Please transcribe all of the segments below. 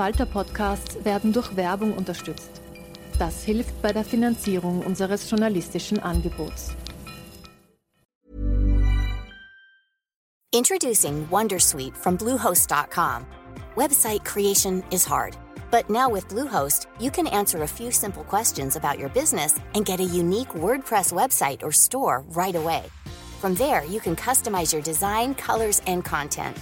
Falter-Podcasts werden durch Werbung unterstützt. Das hilft bei der Finanzierung unseres journalistischen Angebots. Introducing Wondersuite from Bluehost.com. Website creation is hard, but now with Bluehost, you can answer a few simple questions about your business and get a unique WordPress website or store right away. From there, you can customize your design, colors, and content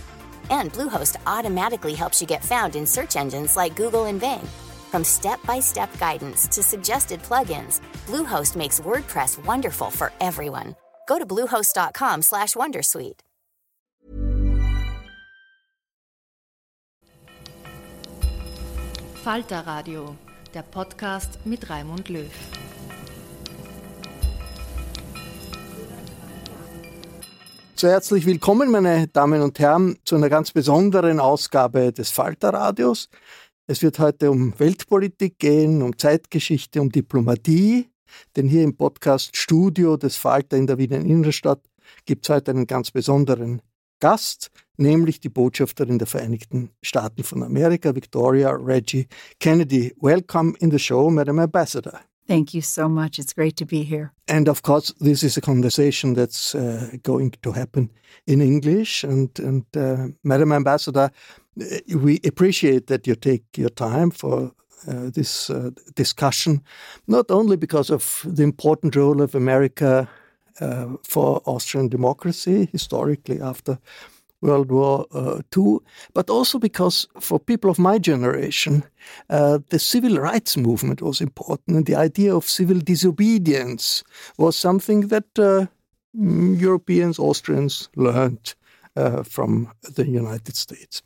and Bluehost automatically helps you get found in search engines like Google and Bing. From step-by-step guidance to suggested plugins, Bluehost makes WordPress wonderful for everyone. Go to bluehost.com/wondersuite. Falter Radio, der Podcast mit Raimund Löw. So herzlich willkommen, meine Damen und Herren, zu einer ganz besonderen Ausgabe des Falterradios. Es wird heute um Weltpolitik gehen, um Zeitgeschichte, um Diplomatie, denn hier im Podcast Studio des Falter in der Wiener Innenstadt gibt es heute einen ganz besonderen Gast, nämlich die Botschafterin der Vereinigten Staaten von Amerika, Victoria Reggie Kennedy. Welcome in the show, Madam Ambassador. Thank you so much. It's great to be here. And of course, this is a conversation that's uh, going to happen in English. And, and uh, Madam Ambassador, uh, we appreciate that you take your time for uh, this uh, discussion, not only because of the important role of America uh, for Austrian democracy historically after World War uh, II, but also because for people of my generation, uh, the civil rights movement was important, and the idea of civil disobedience was something that uh, mm, Europeans, Austrians learned uh, from the United States.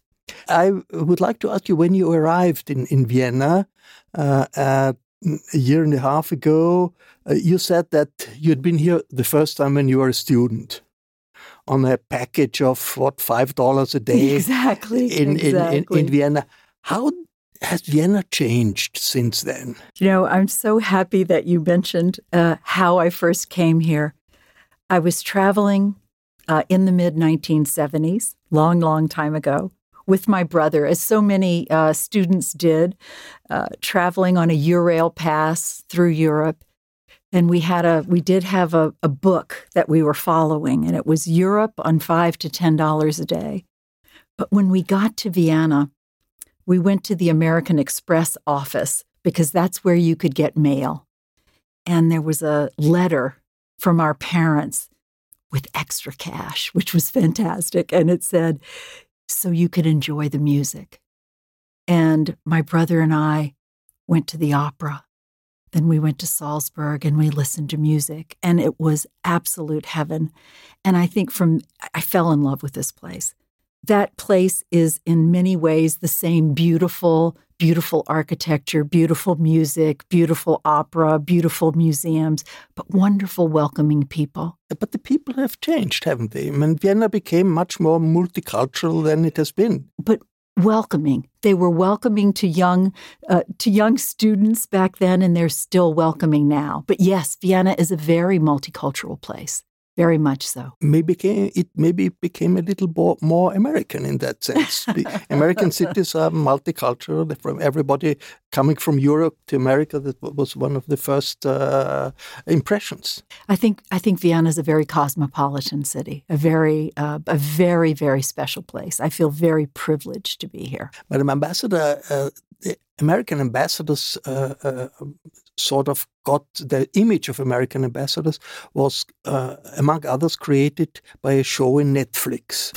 I would like to ask you when you arrived in, in Vienna uh, a year and a half ago, uh, you said that you had been here the first time when you were a student on a package of what five dollars a day exactly in, exactly. In, in, in Vienna. How has Vienna changed since then? You know, I'm so happy that you mentioned uh, how I first came here. I was traveling uh, in the mid 1970s, long, long time ago, with my brother, as so many uh, students did, uh, traveling on a Eurail pass through Europe and we had a we did have a, a book that we were following and it was europe on five to ten dollars a day. But when we got to vienna we went to the american express office because that's where you could get mail. And there was a letter from our parents with extra cash which was fantastic. And it said so you could enjoy the music. And my brother and i went to the opera then we went to Salzburg and we listened to music, and it was absolute heaven. And I think from, I fell in love with this place. That place is in many ways the same beautiful, beautiful architecture, beautiful music, beautiful opera, beautiful museums, but wonderful, welcoming people. But the people have changed, haven't they? I mean, Vienna became much more multicultural than it has been. But welcoming. They were welcoming to young uh, to young students back then, and they're still welcoming now. But yes, Vienna is a very multicultural place. Very much so. Maybe it maybe became a little more American in that sense. American cities are multicultural. From everybody coming from Europe to America, that was one of the first uh, impressions. I think I think Vienna is a very cosmopolitan city, a very uh, a very very special place. I feel very privileged to be here. Madam Ambassador, uh, the American ambassadors uh, uh, sort of got the image of American ambassadors was, uh, among others, created by a show in Netflix,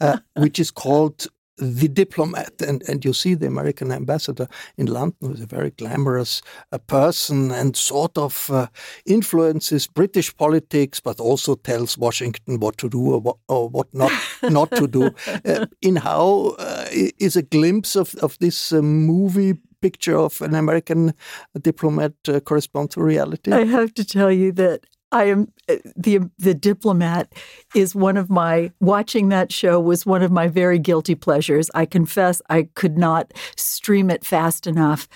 uh, which is called the diplomat. And and you see the American ambassador in London who's a very glamorous uh, person and sort of uh, influences British politics but also tells Washington what to do or what, or what not not to do. Uh, in how uh, is a glimpse of of this uh, movie picture of an American diplomat uh, correspond to reality? I have to tell you that I am uh, the the diplomat is one of my watching that show was one of my very guilty pleasures. I confess I could not stream it fast enough.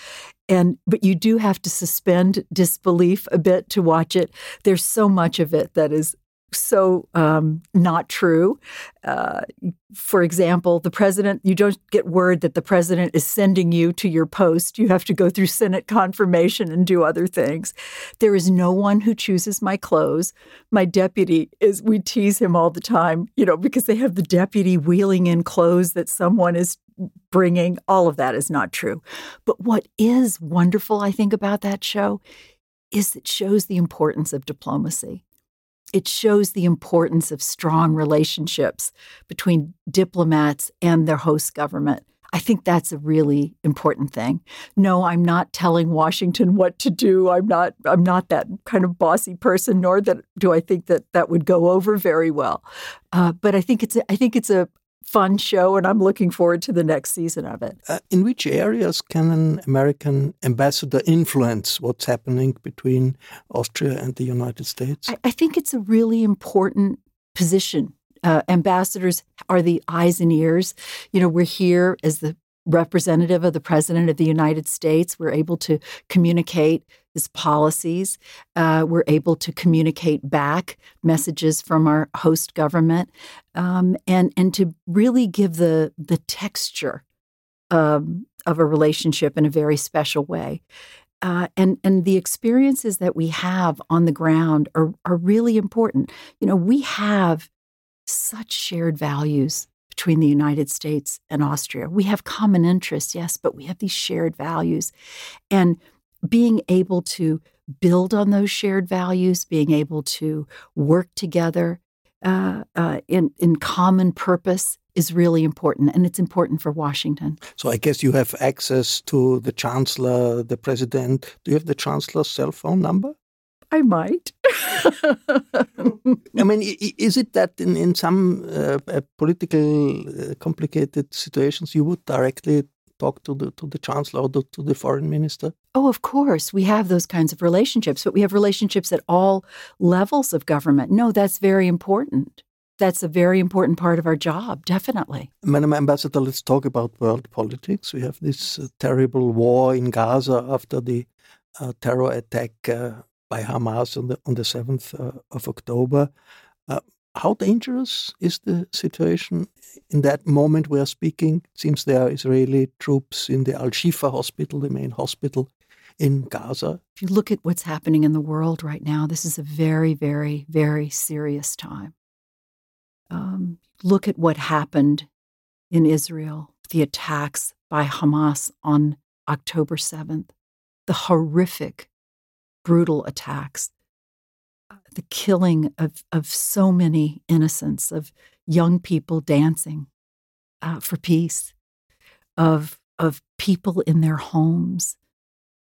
And but you do have to suspend disbelief a bit to watch it. There's so much of it that is so um, not true. Uh, for example, the president, you don't get word that the president is sending you to your post. You have to go through Senate confirmation and do other things. There is no one who chooses my clothes. My deputy is, we tease him all the time, you know, because they have the deputy wheeling in clothes that someone is bringing. All of that is not true. But what is wonderful, I think, about that show is it shows the importance of diplomacy it shows the importance of strong relationships between diplomats and their host government. I think that's a really important thing. No, I'm not telling Washington what to do. I'm not I'm not that kind of bossy person nor that do I think that that would go over very well. Uh, but I think it's I think it's a, fun show, and I'm looking forward to the next season of it. Uh, in which areas can an American ambassador influence what's happening between Austria and the United States? I, I think it's a really important position. Uh, ambassadors are the eyes and ears. You know, we're here as the representative of the President of the United States. We're able to communicate his policies. Uh, we're able to communicate back messages from our host government, um, and and to really give the the texture um, of a relationship in a very special way. Uh, and and the experiences that we have on the ground are are really important. You know, we have such shared values between the United States and Austria. We have common interests, yes, but we have these shared values. And being able to build on those shared values, being able to work together uh, uh, in, in common purpose is really important, and it's important for Washington. So I guess you have access to the chancellor, the president. Do you have the chancellor's cell phone number? I might. I mean, is it that in, in some uh, uh, political uh, complicated situations you would directly talk to the to the chancellor or to the foreign minister? Oh, of course, we have those kinds of relationships, but we have relationships at all levels of government. No, that's very important. That's a very important part of our job, definitely. Madam Ambassador, let's talk about world politics. We have this uh, terrible war in Gaza after the uh, terror attack uh, by Hamas on the on the seventh uh, of October. Uh, how dangerous is the situation in that moment we are speaking? It seems there are Israeli troops in the Al Shifa hospital, the main hospital in Gaza. If you look at what's happening in the world right now, this is a very, very, very serious time. Um, look at what happened in Israel, the attacks by Hamas on October 7th, the horrific brutal attacks, uh, the killing of, of so many innocents, of young people dancing uh, for peace, of, of people in their homes,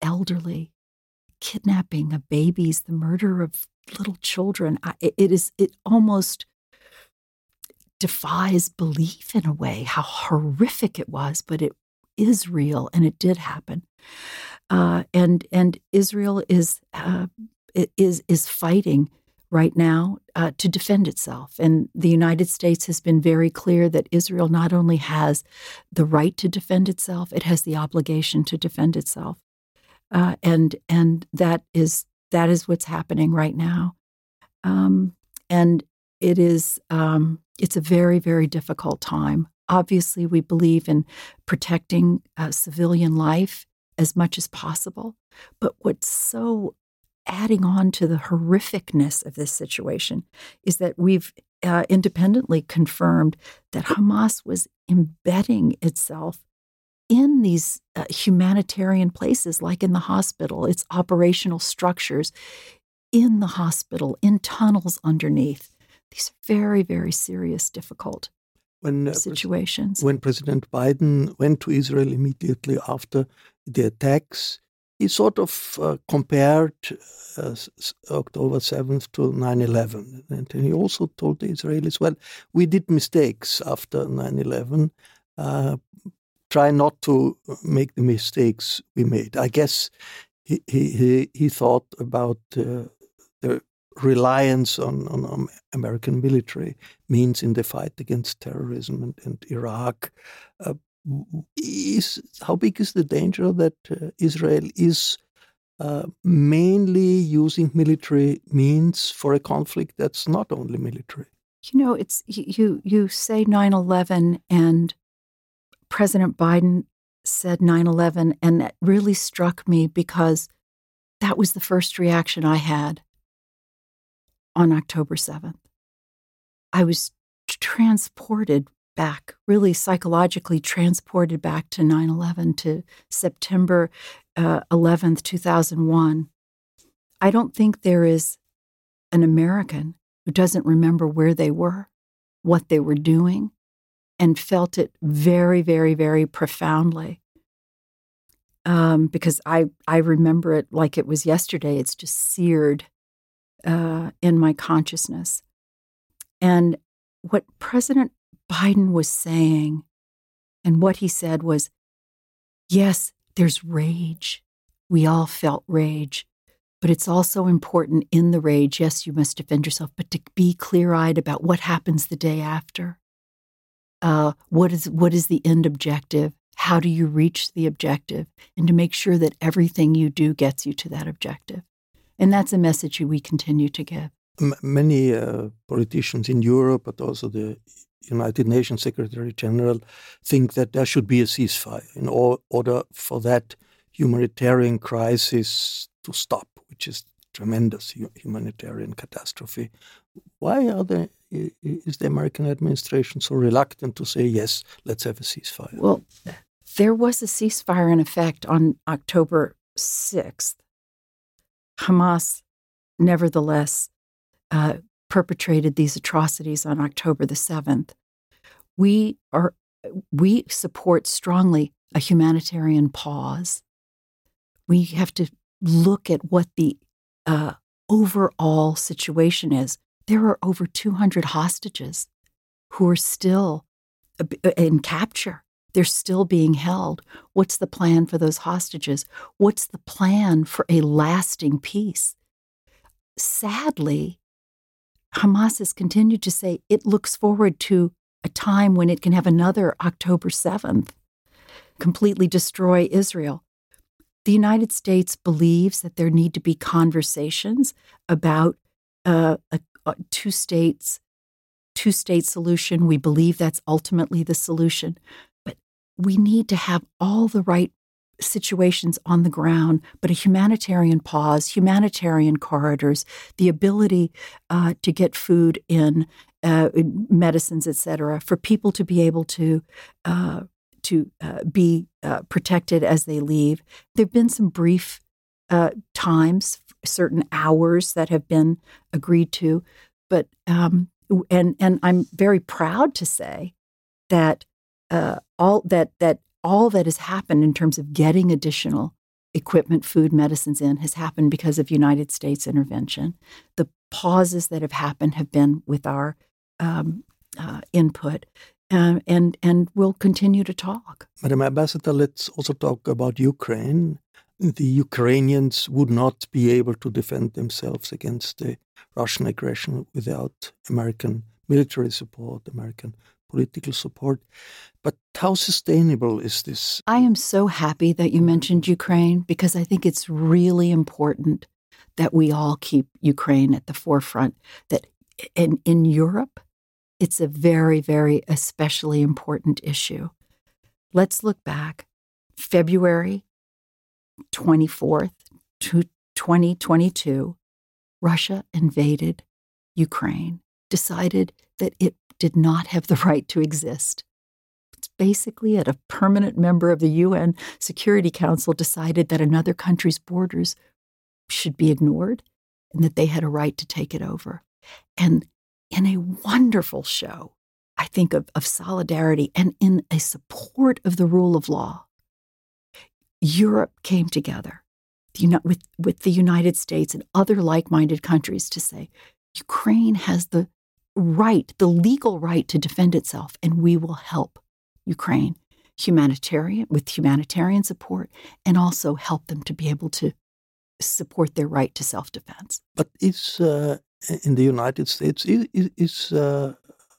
elderly, kidnapping of babies, the murder of little children. I, it is, it almost defies belief in a way how horrific it was, but it is real and it did happen uh, and and Israel is uh, is is fighting right now uh, to defend itself. And the United States has been very clear that Israel not only has the right to defend itself, it has the obligation to defend itself. Uh, and and that is that is what's happening right now. Um, and it is um, it's a very very difficult time. Obviously, we believe in protecting uh, civilian life as much as possible. But what's so adding on to the horrificness of this situation is that we've uh, independently confirmed that Hamas was embedding itself in these uh, humanitarian places, like in the hospital, its operational structures in the hospital, in tunnels underneath. These are very, very serious, difficult when, uh, situations. When President Biden went to Israel immediately after the attacks, he sort of uh, compared uh, October 7th to 9 11. And he also told the Israelis, well, we did mistakes after 9 11. Uh, try not to make the mistakes we made. I guess he, he, he thought about uh, the reliance on, on, American military means in the fight against terrorism and, and Iraq. Uh, is how big is the danger that uh, Israel is uh, mainly using military means for a conflict that's not only military. You know, it's you. You say 9/11, and President Biden said 9/11, and that really struck me because that was the first reaction I had on October 7th. I was transported back, really psychologically transported back to 9 11, to September uh, 11th, 2001. I don't think there is an American who doesn't remember where they were, what they were doing, and felt it very, very, very profoundly. Um, because I, I remember it like it was yesterday. It's just seared uh, in my consciousness. And what President Biden was saying and what he said was yes, there's rage. We all felt rage. But it's also important in the rage, yes, you must defend yourself, but to be clear eyed about what happens the day after. Uh, what, is, what is the end objective? How do you reach the objective? And to make sure that everything you do gets you to that objective. And that's a message we continue to give. M- many uh, politicians in Europe, but also the United Nations Secretary General, think that there should be a ceasefire in order for that humanitarian crisis to stop, which is tremendous humanitarian catastrophe. Why are the is the American administration so reluctant to say yes, let's have a ceasefire? Well, there was a ceasefire in effect on October 6th. Hamas, nevertheless, uh, perpetrated these atrocities on October the 7th. We are we support strongly a humanitarian pause. We have to look at what the uh, overall situation is. There are over 200 hostages who are still uh, in capture. They're still being held. What's the plan for those hostages? What's the plan for a lasting peace? Sadly, Hamas has continued to say it looks forward to a time when it can have another October 7th, completely destroy Israel. The United States believes that there need to be conversations about uh, a, a two states, two state solution. We believe that's ultimately the solution, but we need to have all the right situations on the ground, but a humanitarian pause, humanitarian corridors, the ability uh, to get food in, uh, medicines, etc., for people to be able to uh, to uh, be uh, protected as they leave. There've been some brief uh, times, certain hours that have been agreed to, but um, and and I'm very proud to say that all that that all that has happened in terms of getting additional equipment, food, medicines in has happened because of United States intervention. The pauses that have happened have been with our um, uh, input. Uh, and and we'll continue to talk. Madam Ambassador, let's also talk about Ukraine. The Ukrainians would not be able to defend themselves against the Russian aggression without American military support, American political support. But how sustainable is this? I am so happy that you mentioned Ukraine because I think it's really important that we all keep Ukraine at the forefront. That in, in Europe, it's a very, very especially important issue. Let's look back. February 24th, 2022, Russia invaded Ukraine, decided that it did not have the right to exist. It's basically that a permanent member of the UN Security Council decided that another country's borders should be ignored and that they had a right to take it over. And in a wonderful show, I think, of, of solidarity and in a support of the rule of law, Europe came together with, with the United States and other like minded countries to say Ukraine has the right, the legal right to defend itself, and we will help Ukraine humanitarian with humanitarian support and also help them to be able to support their right to self-defense. But is uh, in the United States is, is uh,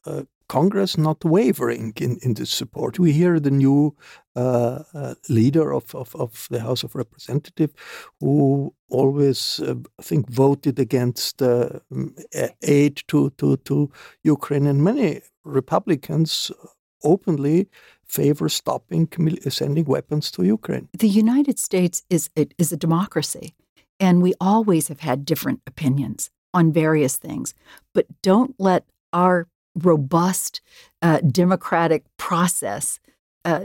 uh, Congress not wavering in, in this support. We hear the new uh, uh, leader of, of, of, the House of Representatives who always, uh, I think, voted against uh, aid to, to, to Ukraine. And many Republicans openly favor stopping sending weapons to Ukraine. The United States is, is a democracy, and we always have had different opinions on various things. But don't let our robust uh, democratic process uh,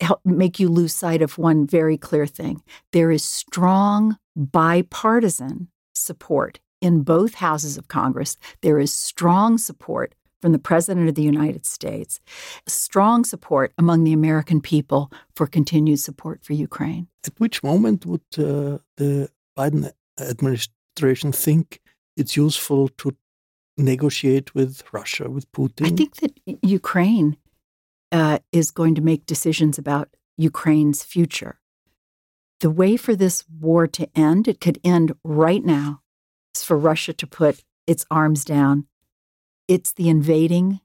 help make you lose sight of one very clear thing. There is strong bipartisan support in both houses of Congress. There is strong support from the President of the United States, strong support among the American people for continued support for Ukraine. At which moment would uh, the Biden administration think it's useful to negotiate with Russia, with Putin? I think that Ukraine uh, is going to make decisions about Ukraine's future. The way for this war to end, it could end right now, is for Russia to put its arms down. It's the invading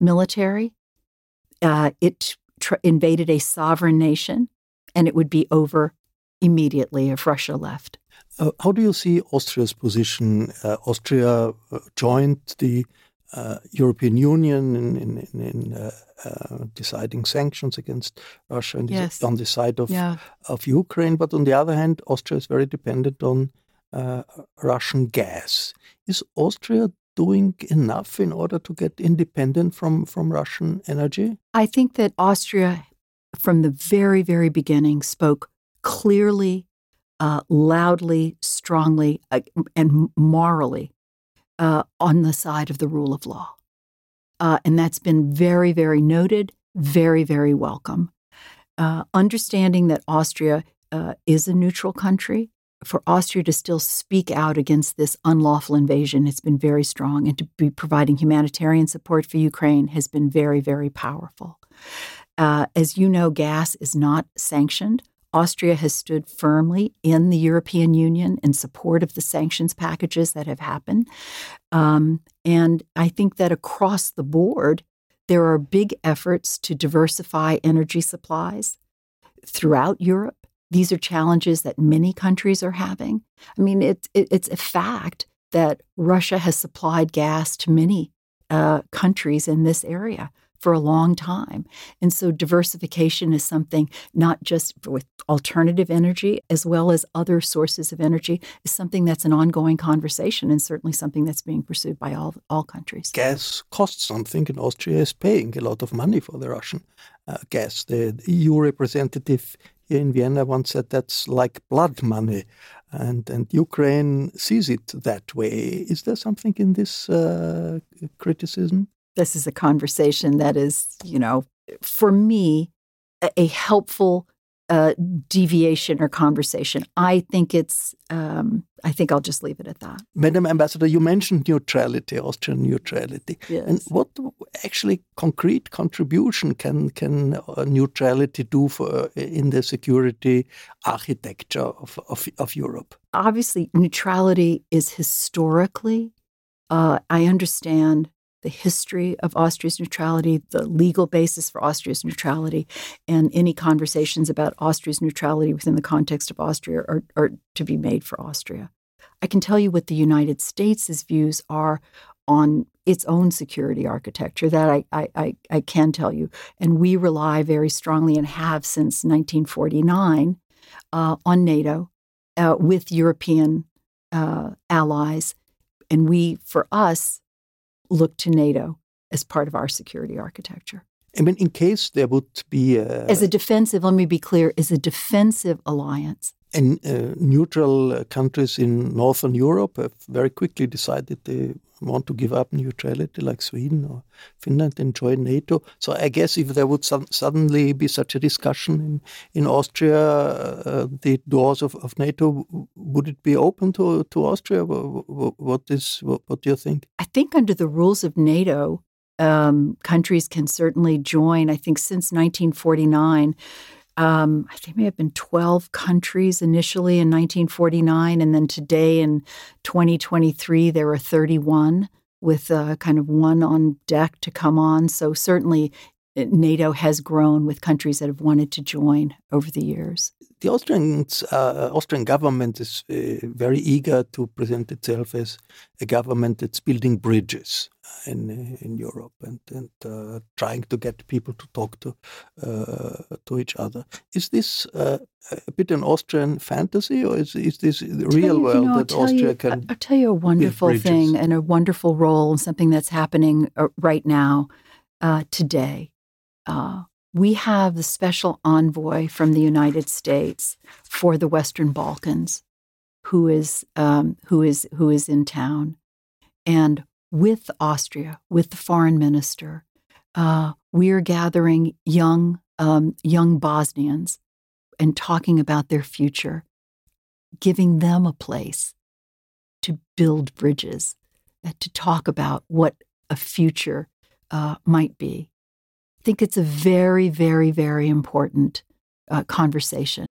military. Uh, it tr- invaded a sovereign nation, and it would be over immediately if Russia left. Uh, how do you see Austria's position? Uh, Austria uh, joined the uh, European Union in, in, in uh, uh, deciding sanctions against Russia and yes. on the side of, yeah. of Ukraine. But on the other hand, Austria is very dependent on Russian gas. Is Austria doing enough in order to get independent from, from Russian energy? I think that Austria, from the very, very beginning, spoke clearly uh, loudly, strongly, uh, and morally uh, on the side of the rule of law. Uh, and that's been very, very noted, very, very welcome. Uh, understanding that Austria uh, is a neutral country, for Austria to still speak out against this unlawful invasion has been very strong, and to be providing humanitarian support for Ukraine has been very, very powerful. as you know, gas is not sanctioned. Austria has stood firmly in the European Union in support of the sanctions packages that have happened. Um, and I think that across the board, there are big efforts to diversify energy supplies throughout Europe. These are challenges that many countries are having. I mean, it, it, it's a fact that Russia has supplied gas to many uh, countries in this area for a long time. And so diversification is something not just with alternative energy as well as other sources of energy is something that's an ongoing conversation and certainly something that's being pursued by all all countries. Gas costs something and Austria is paying a lot of money for the Russian uh, gas. The, EU representative here in Vienna once said that's like blood money and and Ukraine sees it that way. Is there something in this uh, criticism? This is a conversation that is, you know, for me, a, a helpful uh, deviation or conversation. I think it's. Um, I think I'll just leave it at that. Madam Ambassador, you mentioned neutrality, Austrian neutrality, yes. and what actually concrete contribution can can uh, neutrality do for uh, in the security architecture of, of, of Europe? Obviously, neutrality is historically. Uh, I understand the history of Austria's neutrality, the legal basis for Austria's neutrality, and any conversations about Austria's neutrality within the context of Austria are, are to be made for Austria. I can tell you what the United States' views are on its own security architecture. That I, I, I, can tell you. And we rely very strongly and have since 1949 uh, on NATO uh, with European uh, allies. And we, for us, look to NATO as part of our security architecture. I mean, in case there would be a, as a defensive, let me be clear, is a defensive alliance. And uh, neutral countries in Northern Europe have very quickly decided they want to give up neutrality, like Sweden or Finland, and join NATO. So I guess if there would suddenly be such a discussion in, in Austria, uh, the doors of, of NATO, would it be open to, to Austria? What, what is what, what do you think? I think under the rules of NATO, um, countries can certainly join. I think since 1949 um, I think may have been 12 countries initially in 1949. And then today in 2023, there are 31 with uh, kind of one on deck to come on. So certainly NATO has grown with countries that have wanted to join over the years. The Austrian uh, Austrian government is uh, very eager to present itself as a government that's building bridges in in Europe and and uh, trying to get people to talk to uh, to each other. Is this uh, a bit an Austrian fantasy, or is is this the real you, world you know, that Austria you, can? I'll tell you a wonderful thing and a wonderful role and something that's happening uh, right now today uh, we have the special envoy from the United States for the Western Balkans, who is um, who is who is in town, and with Austria, with the foreign minister, uh, we are gathering young um, young Bosnians and talking about their future, giving them a place to build bridges, uh, to talk about what a future uh, might be think it's a very, very, very important uh, conversation.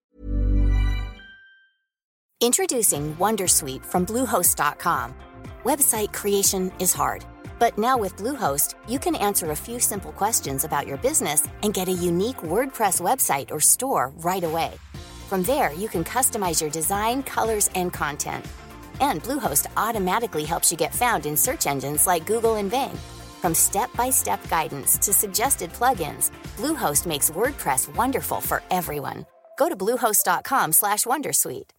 Introducing Wondersuite from Bluehost.com. Website creation is hard, but now with Bluehost, you can answer a few simple questions about your business and get a unique WordPress website or store right away. From there, you can customize your design, colors, and content. And Bluehost automatically helps you get found in search engines like Google and Bing. From step-by-step guidance to suggested plugins, Bluehost makes WordPress wonderful for everyone. Go to bluehost.com/wondersuite.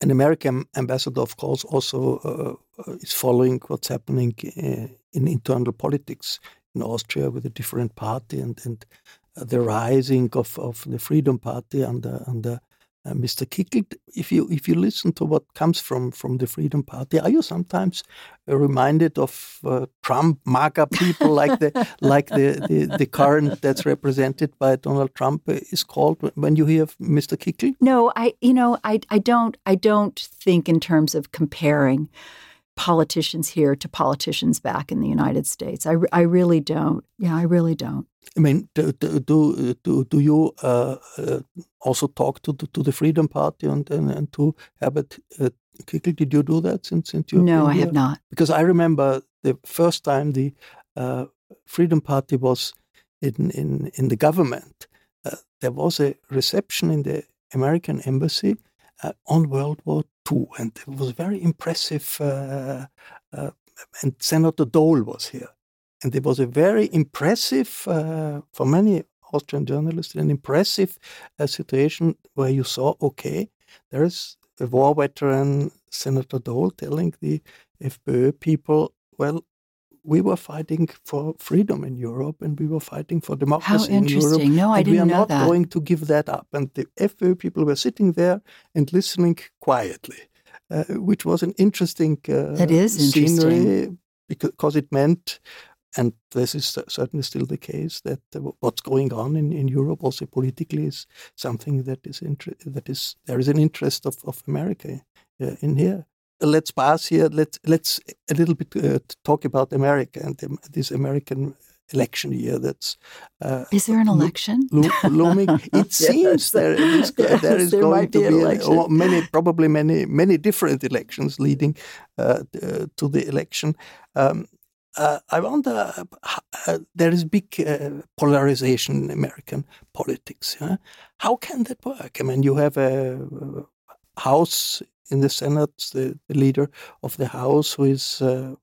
An American ambassador, of course, also uh, is following what's happening uh, in internal politics in Austria with a different party and and the rising of, of the Freedom Party under under uh, Mr. Kickl, if you if you listen to what comes from from the Freedom Party, are you sometimes uh, reminded of uh, Trump MAGA people like the like the, the, the current that's represented by Donald Trump is called when you hear Mr. Kickl? No, I you know I I don't I don't think in terms of comparing politicians here to politicians back in the United States. I, I really don't. Yeah, I really don't. I mean, do do do, do you uh, uh, also talk to the, to the Freedom Party and and, and to Herbert uh, Kickl? Did you do that since since you? No, I have not. Because I remember the first time the uh, Freedom Party was in in in the government. Uh, there was a reception in the American embassy uh, on World War II, and it was very impressive. and Senator Dole was here and it was a very impressive, uh, for many Austrian journalists, an impressive uh, situation where you saw, okay, there is a war veteran, Senator Dole, telling the FPÖ people, well, we were fighting for freedom in Europe and we were fighting for democracy in Europe. No, I didn't we are know not that. going to give that up. And the FPÖ people were sitting there and listening quietly, uh, which was an interesting uh, that is scenery because it meant and this is certainly still the case that what's going on in, in Europe also politically is something that is inter- that is there is an interest of, of America uh, in here. Let's pass here. Let's let's a little bit uh, talk about America and the, this American election year. That's uh, is there an election lo- looming? It yes, seems there is, yes, there is there going to be, be a, many, probably many, many different elections leading uh, to the election. Um, uh, I wonder, uh, there is big uh, polarization in American politics. Yeah? How can that work? I mean, you have a House in the Senate, the, the leader of the House, who is uh,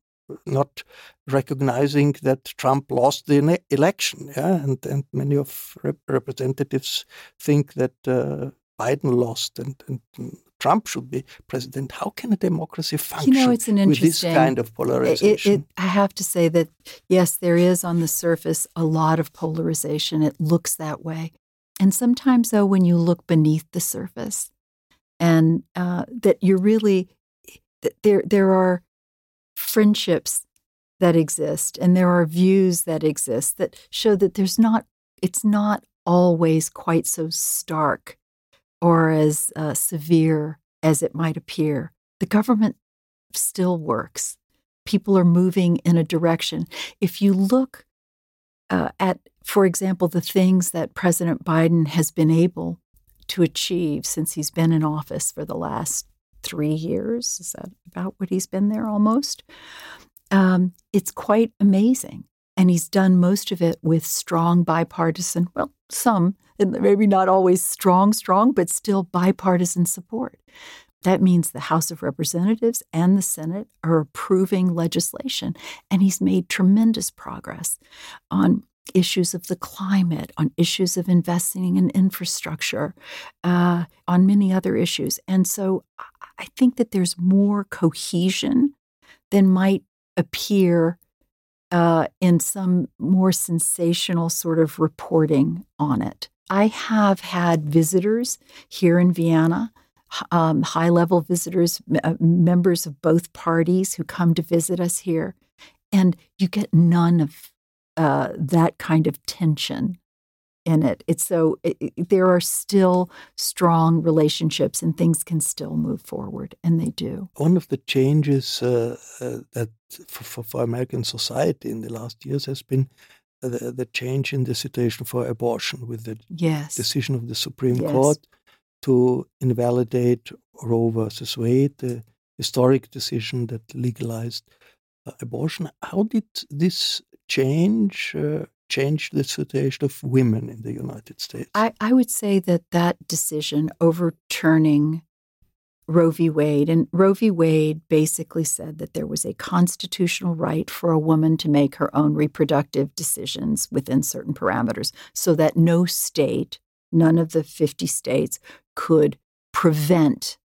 not recognizing that Trump lost the election. Yeah? And, and many of rep representatives think that uh, Biden lost and, and Trump should be president. How can a democracy function you know, it's an with this kind of polarization? It, it, I have to say that, yes, there is on the surface a lot of polarization. It looks that way. And sometimes, though, when you look beneath the surface, and uh, that you're really, there, there are friendships that exist and there are views that exist that show that there's not, it's not always quite so stark or as uh, severe as it might appear. The government still works. People are moving in a direction. If you look uh, at, for example, the things that President Biden has been able to achieve since he's been in office for the last three years. Is that about what he's been there almost? Um, it's quite amazing. And he's done most of it with strong bipartisan, well, some, and maybe not always strong, strong, but still bipartisan support. That means the House of Representatives and the Senate are approving legislation. And he's made tremendous progress on issues of the climate, on issues of investing in infrastructure, uh, on many other issues. And so I think that there's more cohesion than might appear uh, in some more sensational sort of reporting on it. I have had visitors here in Vienna, um, high level visitors, uh, members of both parties who come to visit us here, and you get none of uh, that kind of tension in it. It's so it, it, there are still strong relationships, and things can still move forward, and they do. One of the changes uh, uh, that for, for, American society in the last years has been the, the change in the situation for abortion with the yes. decision of the Supreme yes. Court to invalidate Roe versus Wade, the historic decision that legalized uh, abortion. How did this change uh, change the situation of women in the United States? I, I would say that that decision overturning Roe v. Wade, and Roe v. Wade basically said that there was a constitutional right for a woman to make her own reproductive decisions within certain parameters, so that no state, none of the 50 states, could prevent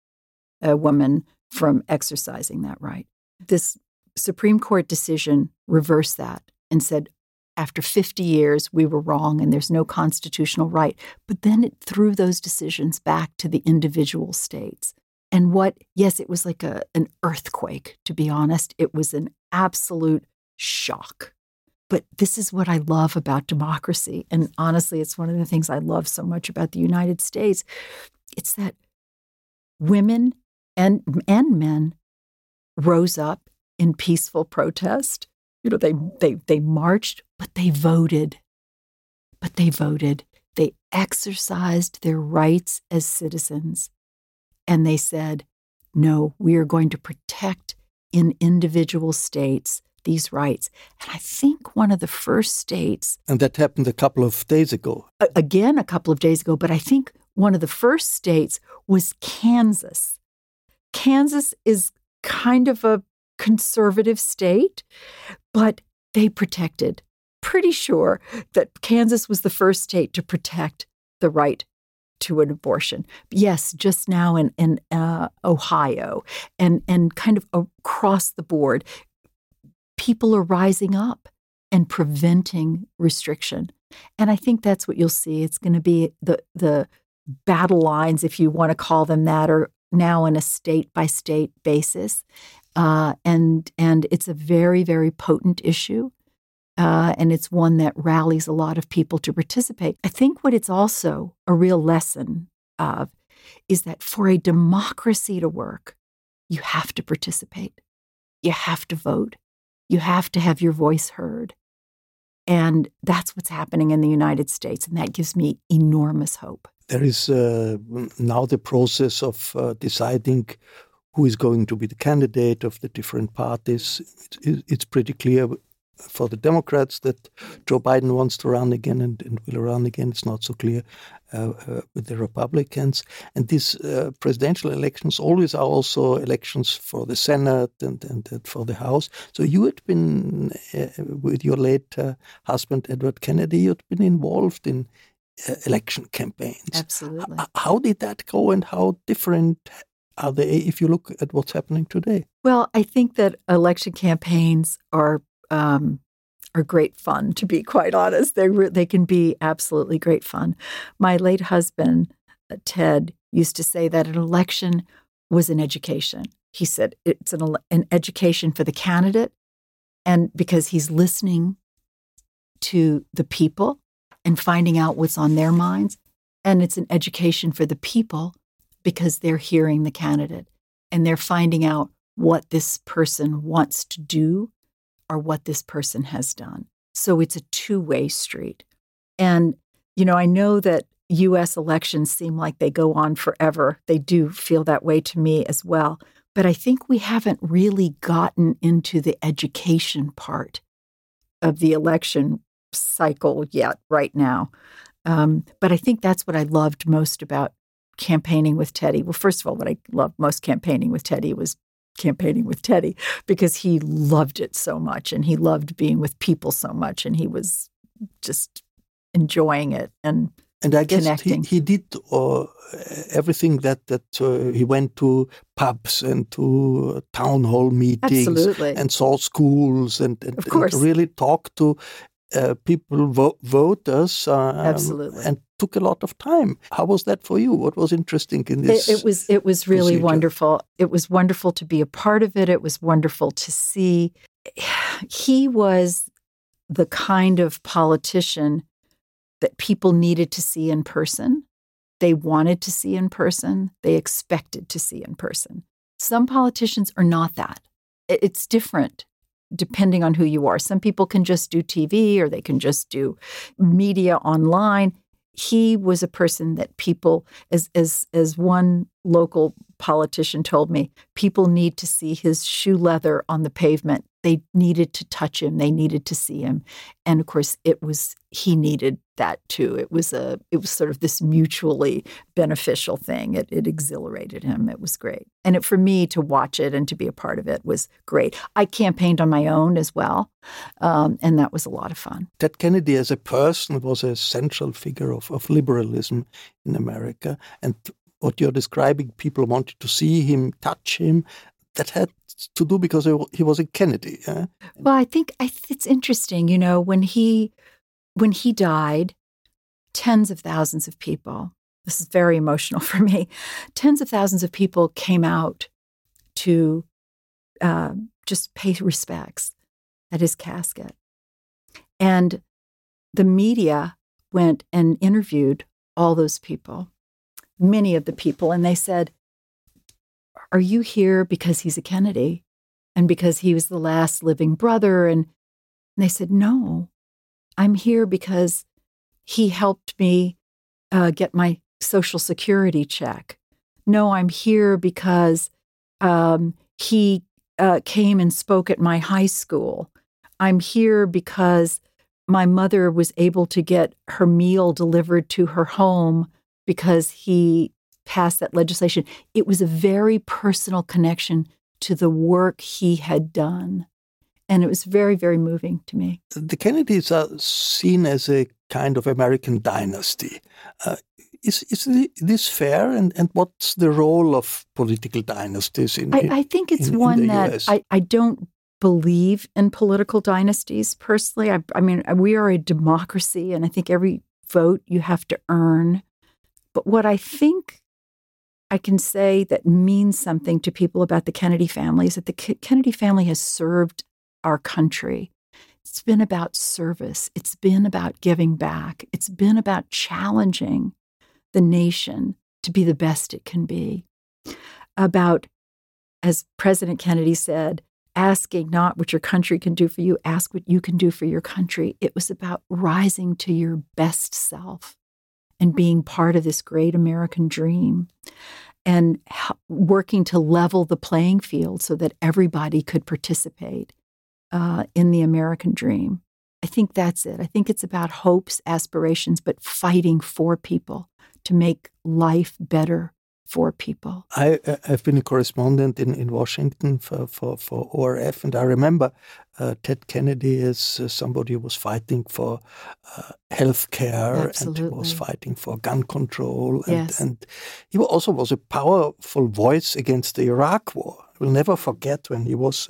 a woman from exercising that right. This Supreme Court decision reversed that and said, after 50 years, we were wrong and there's no constitutional right. But then it threw those decisions back to the individual states. And what, yes, it was like a, an earthquake, to be honest. It was an absolute shock. But this is what I love about democracy. And honestly, it's one of the things I love so much about the United States. It's that women and, and men rose up in peaceful protest you know, they they they marched, but they voted. But they voted. They exercised their rights as citizens. And they said, no, we are going to protect in individual states these rights. And I think one of the first states. And that happened a couple of days ago. Again, a couple of days ago, but I think one of the first states was Kansas. Kansas is kind of a conservative state, but they protected. Pretty sure that Kansas was the first state to protect the right to an abortion. Yes, just now in in uh, Ohio and and kind of across the board, people are rising up and preventing restriction. And I think that's what you'll see. It's going to be the the battle lines, if you want to call them that, are now on a state by state basis. Uh, and and it's a very very potent issue, uh, and it's one that rallies a lot of people to participate. I think what it's also a real lesson of is that for a democracy to work, you have to participate, you have to vote, you have to have your voice heard, and that's what's happening in the United States, and that gives me enormous hope. There is uh, now the process of uh, deciding who is going to be the candidate of the different parties. it's pretty clear for the Democrats that Joe Biden wants to run again and, and will run again. It's not so clear uh, uh, with the Republicans. And these uh, presidential elections always are also elections for the Senate and, and, and for the House. So you had been, uh, with your late uh, husband, Edward Kennedy, you had been involved in uh, election campaigns. Absolutely. H- how did that go and how different are they if you look at what's happening today? Well, I think that election campaigns are um, are great fun. To be quite honest, they re- they can be absolutely great fun. My late husband uh, Ted used to say that an election was an education. He said it's an an education for the candidate, and because he's listening to the people and finding out what's on their minds, and it's an education for the people because they're hearing the candidate and they're finding out what this person wants to do or what this person has done. So it's a two way street. And, you know, I know that US elections seem like they go on forever. They do feel that way to me as well. But I think we haven't really gotten into the education part of the election cycle yet, right now. Um, but I think that's what I loved most about campaigning with Teddy. Well, first of all, what I loved most campaigning with Teddy was campaigning with Teddy because he loved it so much and he loved being with people so much and he was just enjoying it and and I guess connecting. he, he did uh, everything that that uh, he went to pubs and to town hall meetings Absolutely. and saw schools and, and, Of course. and really talked to uh, people vo- voters um, Absolutely. and took a lot of time. How was that for you? What was interesting in this? It, it was it was really procedure. wonderful. It was wonderful to be a part of it. It was wonderful to see. He was the kind of politician that people needed to see in person. They wanted to see in person. They expected to see in person. Some politicians are not that. It's different depending on who you are. Some people can just do TV or they can just do media online. He was a person that people, as as as one local politician told me, people need to see his shoe leather on the pavement. They needed to touch him. They needed to see him, and of course, it was he needed that too. It was a it was sort of this mutually beneficial thing. It it exhilarated him. It was great, and it, for me to watch it and to be a part of it was great. I campaigned on my own as well, um, and that was a lot of fun. Ted Kennedy as a person was a central figure of, of liberalism in America. And what you're describing, people wanted to see him, touch him. That had to do because he was a Kennedy. eh? Well, I think it's interesting. You know, when he when he died, tens of thousands of people. This is very emotional for me. Tens of thousands of people came out to uh, just pay respects at his casket, and the media went and interviewed all those people, many of the people, and they said, "Are you here because he's a Kennedy?" and because he was the last living brother. And, they said, No, I'm here because he helped me uh, get my social security check. No, I'm here because um, he uh, came and spoke at my high school. I'm here because my mother was able to get her meal delivered to her home because he passed that legislation. It was a very personal connection to the work he had done. And it was very, very moving to me. The Kennedys are seen as a kind of American dynasty. Uh, is is this fair? And, and what's the role of political dynasties in? I, I think it's in- in one the that I, I don't believe in political dynasties personally. I, I mean, we are a democracy, and I think every vote you have to earn. But what I think I can say that means something to people about the Kennedy family is that the K- Kennedy family has served our country. It's been about service, it's been about giving back, it's been about challenging the nation to be the best it can be, about, as President Kennedy said, asking not what your country can do for you, ask what you can do for your country. It was about rising to your best self and being part of this great American dream and working to level the playing field so that everybody could participate uh, in the American dream. I think that's it. I think it's about hopes, aspirations, but fighting for people to make life better for people. I, uh, I've been a correspondent in, in Washington for, for, for ORF, and I remember uh, Ted Kennedy as uh, somebody who was fighting for uh, health care and was fighting for gun control. And, Yes. and he also was a powerful voice against the Iraq War. We'll never forget when he was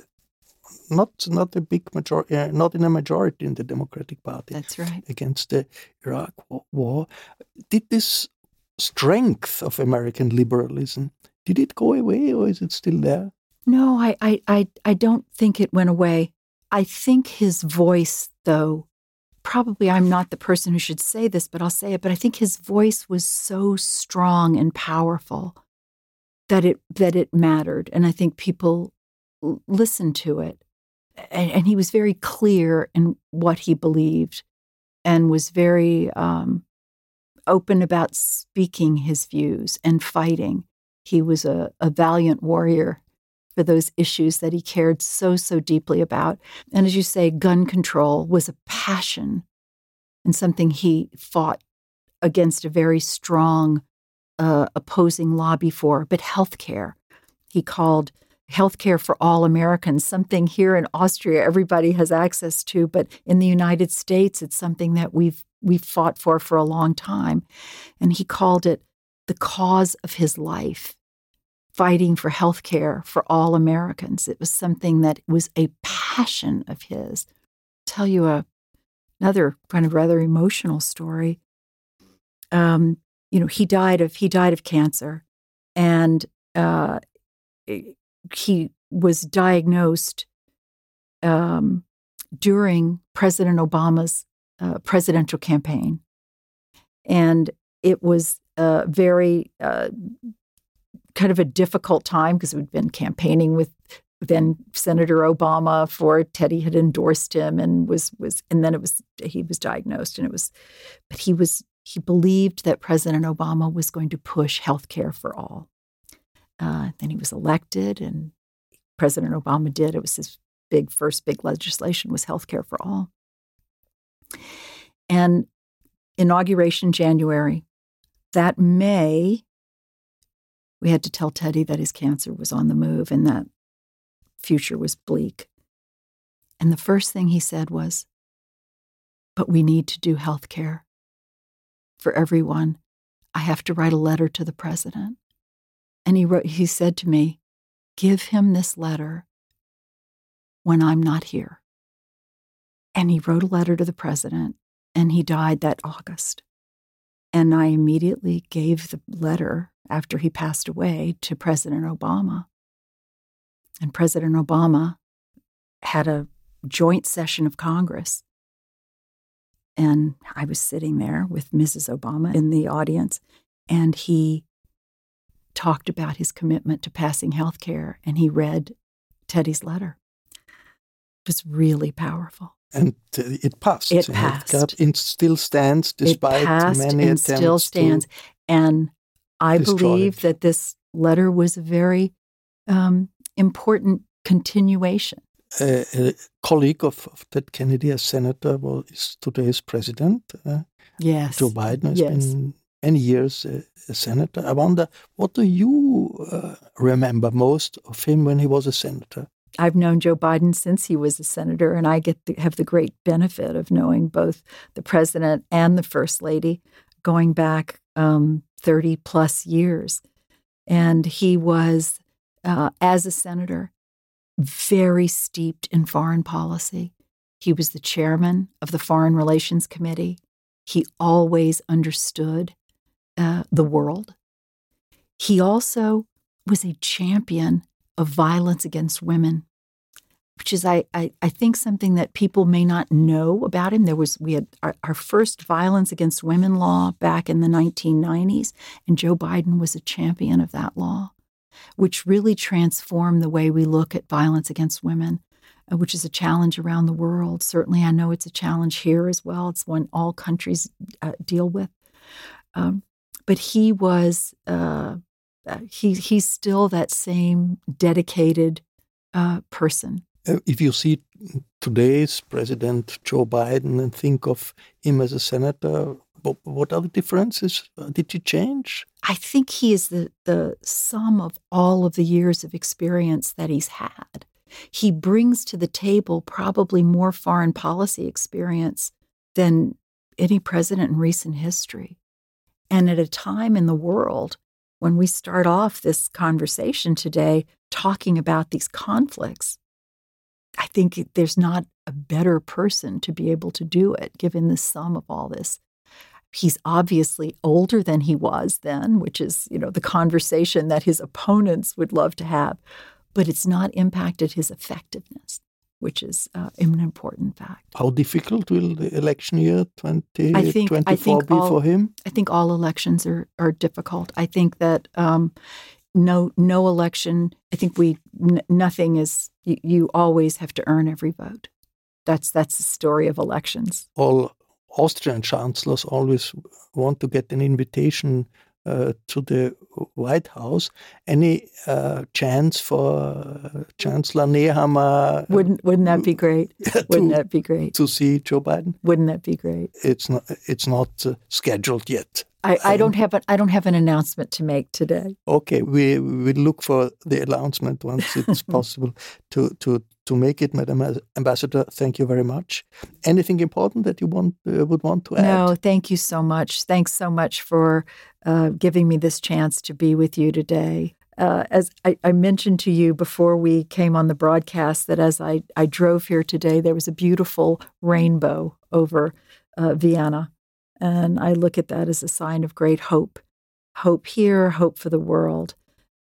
not not a big majority, uh, not in a majority in the Democratic Party That's right. against the Iraq war. Did this strength of American liberalism did it go away or is it still there? No, I, I, I, I don't think it went away. I think his voice, though, probably I'm not the person who should say this, but I'll say it. But I think his voice was so strong and powerful that it that it mattered, and I think people l- listened to it. And, and he was very clear in what he believed, and was very um, open about speaking his views and fighting. He was a, a valiant warrior for those issues that he cared so, so deeply about. And as you say, gun control was a passion and something he fought against a very strong uh, opposing lobby for. But healthcare, he called healthcare for all Americans, something here in Austria everybody has access to, but in the United States, it's something that we've we've fought for for a long time. And he called it the cause of his life fighting for health care for all Americans. It was something that was a passion of his. I'll tell you a, another kind of rather emotional story. Um, you know, he died of he died of cancer, and uh, he was diagnosed um, during President Obama's uh, presidential campaign, and it was a very uh, kind of a difficult time because we'd been campaigning with then Senator Obama for Teddy had endorsed him and was was and then it was he was diagnosed and it was but he was he believed that President Obama was going to push health care for all. Uh, then he was elected and President Obama did. It was his big first big legislation was health care for all. And inauguration January. That May, we had to tell Teddy that his cancer was on the move and that future was bleak. And the first thing he said was, But we need to do health care for everyone. I have to write a letter to the president. And he wrote, he said to me, Give him this letter when I'm not here. And he wrote a letter to the president, and he died that August. And I immediately gave the letter after he passed away to President Obama. And President Obama had a joint session of Congress. And I was sitting there with Mrs. Obama in the audience, and he talked about his commitment to passing health care, and he read Teddy's letter. It was really powerful. And uh, it passed. It passed. It, got, it still stands despite it passed many and attempts. still stands. And I believe it. that this letter was a very um, important continuation. Uh, a colleague of, of, Ted Kennedy, a senator, well, is today's president. Uh, yes. Joe Biden has yes. been many years a, a, senator. I wonder, what do you uh, remember most of him when he was a senator? I've known Joe Biden since he was a senator, and I get to have the great benefit of knowing both the president and the first lady going back um, 30 plus years. And he was, uh, as a senator, very steeped in foreign policy. He was the chairman of the Foreign Relations Committee. He always understood uh, the world. He also was a champion of violence against women which is I, I, I think something that people may not know about him. There was we had our, our, first violence against women law back in the 1990s, and Joe Biden was a champion of that law, which really transformed the way we look at violence against women, uh, which is a challenge around the world. Certainly, I know it's a challenge here as well. It's one all countries uh, deal with. Um, but he was uh, uh he he's still that same dedicated uh, person uh, if you see today's President Joe Biden and think of him as a senator, what are the differences? Uh, did he change? I think he is the, the sum of all of the years of experience that he's had. He brings to the table probably more foreign policy experience than any president in recent history. And at a time in the world when we start off this conversation today talking about these conflicts, I think there's not a better person to be able to do it, given the sum of all this. He's obviously older than he was then, which is, you know, the conversation that his opponents would love to have, but it's not impacted his effectiveness, which is uh, an important fact. How difficult will the election year 2024 be all, for him? I think all elections are, are difficult. I think that um, no no election. I think we n- nothing is. You, you, always have to earn every vote. That's that's the story of elections. All Austrian chancellors always want to get an invitation to the White House. Any uh, chance for uh, Chancellor Nehammer? Wouldn't Wouldn't that be great? wouldn't that be great to see Joe Biden? Wouldn't that be great? It's not. It's not uh, scheduled yet. I, I don't have an I don't have an announcement to make today. Okay, we we look for the announcement once it's possible to to to make it, Madam Ambassador. Thank you very much. Anything important that you want uh, would want to add? No, thank you so much. Thanks so much for uh, giving me this chance to be with you today. Uh, as I, I, mentioned to you before we came on the broadcast, that as I, I drove here today, there was a beautiful rainbow over uh, Vienna. And I look at that as a sign of great hope hope here, hope for the world.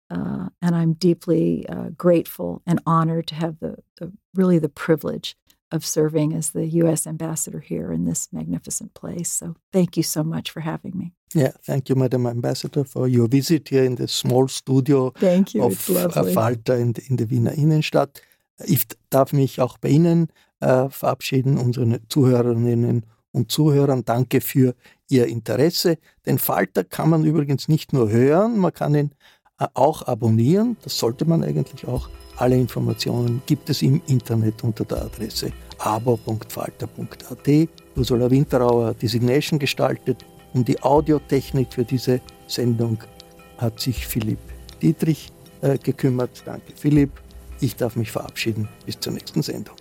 Uh, and I'm deeply uh, grateful and honored to have the, the, really the privilege of serving as the U.S. ambassador here in this magnificent place. So thank you so much for having me. Yeah, thank you, Madam Ambassador, for your visit here in the small studio thank you. of Falter in, in der Wiener Innenstadt. Ich darf mich auch bei Ihnen äh, verabschieden, unseren Zuhörerinnen und Zuhörern. Danke für Ihr Interesse. Den Falter kann man übrigens nicht nur hören, man kann ihn äh, auch abonnieren. Das sollte man eigentlich auch. Alle Informationen gibt es im Internet unter der Adresse abo.falter.at. Ursula Winterauer Designation gestaltet um die Audiotechnik für diese Sendung hat sich Philipp Dietrich äh, gekümmert. Danke Philipp. Ich darf mich verabschieden. Bis zur nächsten Sendung.